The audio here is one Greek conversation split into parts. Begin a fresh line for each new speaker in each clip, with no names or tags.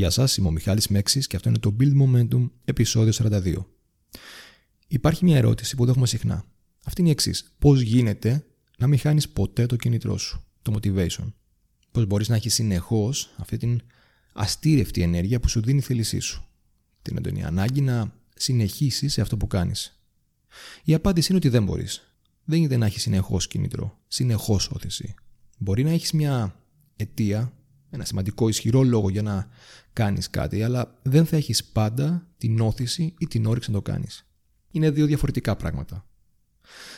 Γεια σας, είμαι ο Μιχάλης Μέξης και αυτό είναι το Build Momentum επεισόδιο 42. Υπάρχει μια ερώτηση που έχουμε συχνά. Αυτή είναι η εξής. Πώς γίνεται να μην χάνεις ποτέ το κίνητρό σου, το motivation; Πώς μπορείς να έχεις συνεχώς αυτή την αστήρευτη ενέργεια που σου δίνει η θέλησή σου; Την έντονη ανάγκη να συνεχίσεις σε αυτό που κάνεις. Η απάντηση είναι ότι δεν μπορείς. Δεν γίνεται να έχεις συνεχώς κίνητρο, συνεχώς όθηση. Μπορεί να έχεις μια αιτία, ένα σημαντικό ισχυρό λόγο για να κάνεις κάτι, αλλά δεν θα έχεις πάντα την όθηση ή την όρεξη να το κάνεις. Είναι δύο διαφορετικά πράγματα.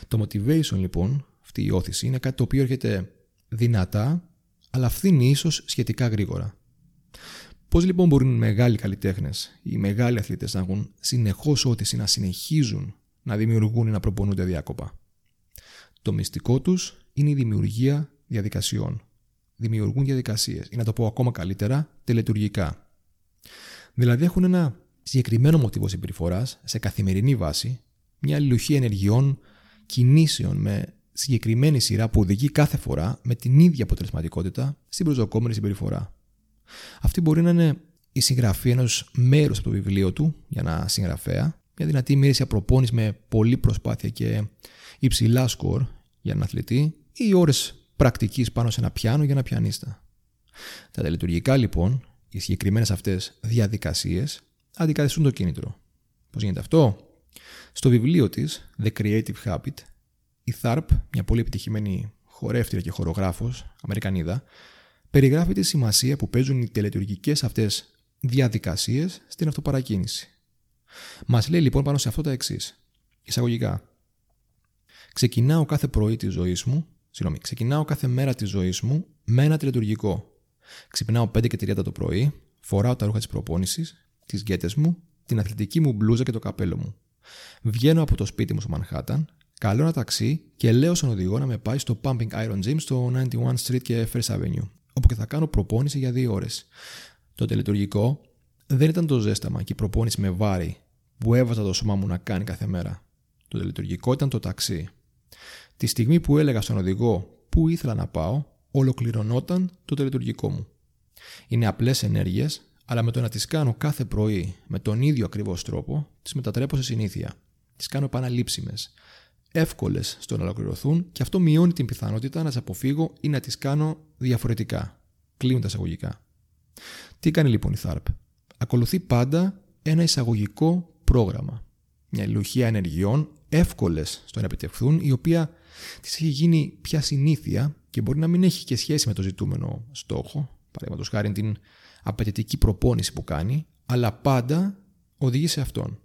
Το motivation λοιπόν, αυτή η όθηση, είναι κάτι το οποίο έρχεται δυνατά, αλλά φθήνει ίσως σχετικά γρήγορα. Πώς λοιπόν μπορούν οι μεγάλοι καλλιτέχνες, οι μεγάλοι αθλητές να έχουν συνεχώς όθηση να συνεχίζουν να δημιουργούν ή να προπονούνται διάκοπα; Το μυστικό τους είναι η δημιουργία διαδικασιών δημιουργούν διαδικασίες ή να το πω ακόμα καλύτερα, τελετουργικά. Δηλαδή έχουν ένα συγκεκριμένο μοτίβο συμπεριφοράς σε καθημερινή βάση, μια αλληλουχία ενεργειών, κινήσεων με συγκεκριμένη σειρά που οδηγεί κάθε φορά με την ίδια αποτελεσματικότητα στην προσδοκόμενη συμπεριφορά. Αυτή μπορεί να είναι η συγγραφή ενός μέρους από το βιβλίο του για ένα συγγραφέα, μια δυνατή μοίρηση προπόνηση με πολλή προσπάθεια και υψηλά σκορ για έναν αθλητή, ή ώρες πρακτικής πάνω σε ένα πιάνο για ένα πιανίστα. Τα τελετουργικά λοιπόν, οι συγκεκριμένες αυτές διαδικασίες αντικαθιστούν το κίνητρο. Πώς γίνεται αυτό; Στο βιβλίο της The Creative Habit, η Tharp, μια πολύ επιτυχημένη χορεύτρια και χορογράφος, Αμερικανίδα, περιγράφει τη σημασία που παίζουν οι τελετουργικές αυτές διαδικασίες στην αυτοπαρακίνηση. Μας λέει λοιπόν πάνω σε αυτό τα εξής. Εισαγωγικά. Ξεκινάω κάθε πρωί τη ζωής μου Συγγνώμη, ξεκινάω κάθε μέρα τη ζωή μου με ένα τελετουργικό. Ξυπνάω 5 και 30 το πρωί, φοράω τα ρούχα της προπόνησης, τις γκέτες μου, την αθλητική μου μπλούζα και το καπέλο μου. Βγαίνω από το σπίτι μου στο Μανχάταν, καλώ ένα ταξί και λέω στον οδηγό να με πάει στο Pumping Iron Gym στο 91 Street και First Avenue, όπου και θα κάνω προπόνηση για δύο ώρες. Το τελετουργικό δεν ήταν το ζέσταμα και η προπόνηση με βάρη που έβαζα το σώμα μου να κάνει κάθε μέρα. Το τελετουργικό ήταν το ταξί. Τη στιγμή που έλεγα στον οδηγό πού ήθελα να πάω, ολοκληρωνόταν το τελετουργικό μου. Είναι απλές ενέργειες, αλλά με το να τις κάνω κάθε πρωί με τον ίδιο ακριβώς τρόπο, τις μετατρέπω σε συνήθεια. Τις κάνω επαναλήψιμες, εύκολες στο να ολοκληρωθούν και αυτό μειώνει την πιθανότητα να τι αποφύγω ή να τις κάνω διαφορετικά. Κλείνουν τα εισαγωγικά. Τι κάνει λοιπόν η THARP. Ακολουθεί πάντα ένα εισαγωγικό πρόγραμμα. Μια λουχία ενεργειών εύκολες στο να επιτευχθούν, η οποία της έχει γίνει πια συνήθεια και μπορεί να μην έχει και σχέση με το ζητούμενο στόχο, παραδείγματος χάρη την απαιτητική προπόνηση που κάνει, αλλά πάντα οδηγεί σε αυτόν.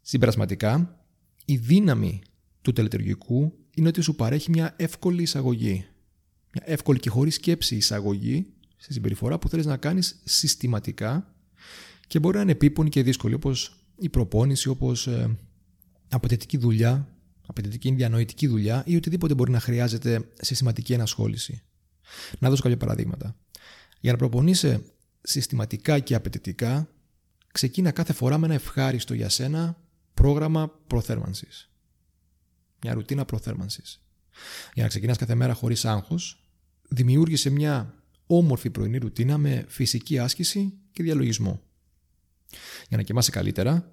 Συμπερασματικά, η δύναμη του τελετουργικού είναι ότι σου παρέχει μια εύκολη εισαγωγή. Μια εύκολη και χωρίς σκέψη εισαγωγή στη συμπεριφορά που θέλεις να κάνεις συστηματικά και μπορεί να είναι επίπονη και δύσκολη, όπως η προπόνηση, όπως ε, απαιτητική δουλειά, απαιτητική διανοητική δουλειά ή οτιδήποτε μπορεί να χρειάζεται συστηματική ενασχόληση. Να δώσω κάποια παραδείγματα. Για να προπονείσαι συστηματικά και απαιτητικά, ξεκίνα κάθε φορά με ένα ευχάριστο για σένα πρόγραμμα προθέρμανσης. Μια ρουτίνα προθέρμανσης. Για να ξεκινάς κάθε μέρα χωρίς άγχος, δημιούργησε μια όμορφη πρωινή ρουτίνα με φυσική άσκηση και διαλογισμό. Για να κοιμάσαι καλύτερα,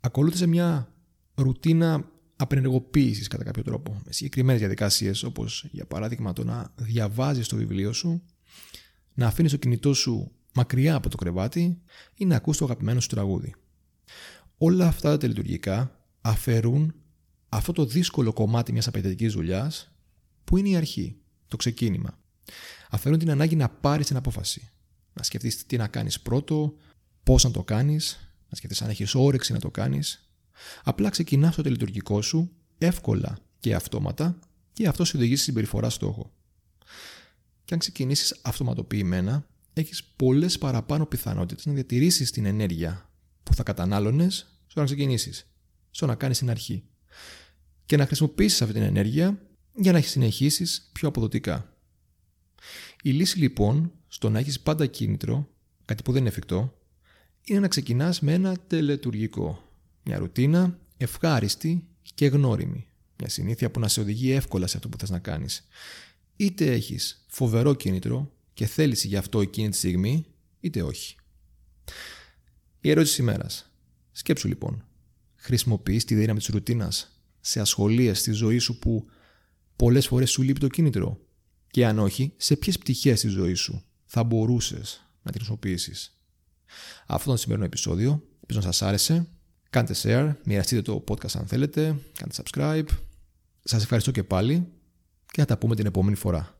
ακολούθησε μια ρουτίνα απενεργοποίησης κατά κάποιο τρόπο. Με συγκεκριμένες διαδικασίες, όπως για παράδειγμα το να διαβάζεις το βιβλίο σου, να αφήνεις το κινητό σου μακριά από το κρεβάτι ή να ακούς το αγαπημένο σου τραγούδι. Όλα αυτά τα τελειτουργικά αφαιρούν αυτό το δύσκολο κομμάτι μιας απαιτητικής δουλειάς που είναι η αρχή, το ξεκίνημα. Αφαιρούν την ανάγκη να πάρεις την απόφαση. Να σκεφτείς τι να κάνεις πρώτο, πώς να το κάνεις, να σκεφτείς αν έχεις όρεξη να το κάνεις, Απλά ξεκινά το τελειτουργικό σου εύκολα και αυτόματα και αυτό σε οδηγεί στη συμπεριφορά στόχο. Και αν ξεκινήσεις αυτοματοποιημένα, έχεις πολλές παραπάνω πιθανότητες να διατηρήσεις την ενέργεια που θα κατανάλωνες στο να ξεκινήσεις, στο να κάνεις την αρχή. Και να χρησιμοποιήσεις αυτή την ενέργεια για να συνεχίσεις πιο αποδοτικά. Η λύση λοιπόν στο να έχεις πάντα κίνητρο, κάτι που δεν είναι εφικτό, είναι να ξεκινάς με ένα τελετουργικό. Μια ρουτίνα ευχάριστη και γνώριμη. Μια συνήθεια που να σε οδηγεί εύκολα σε αυτό που θες να κάνεις. Είτε έχεις φοβερό κίνητρο και θέληση γι' αυτό εκείνη τη στιγμή, είτε όχι. Η ερώτηση ημέρας. Σκέψου λοιπόν. Χρησιμοποιείς τη δύναμη της ρουτίνας σε ασχολίες στη ζωή σου που πολλές φορές σου λείπει το κίνητρο; Και αν όχι, σε ποιες πτυχές της ζωής σου θα μπορούσες να την χρησιμοποιήσεις; Αυτό ήταν το σημερινό επεισόδιο. Ελπίζω να σας άρεσε. Κάντε share, μοιραστείτε το podcast αν θέλετε, κάντε subscribe. Σας ευχαριστώ και πάλι και θα τα πούμε την επόμενη φορά.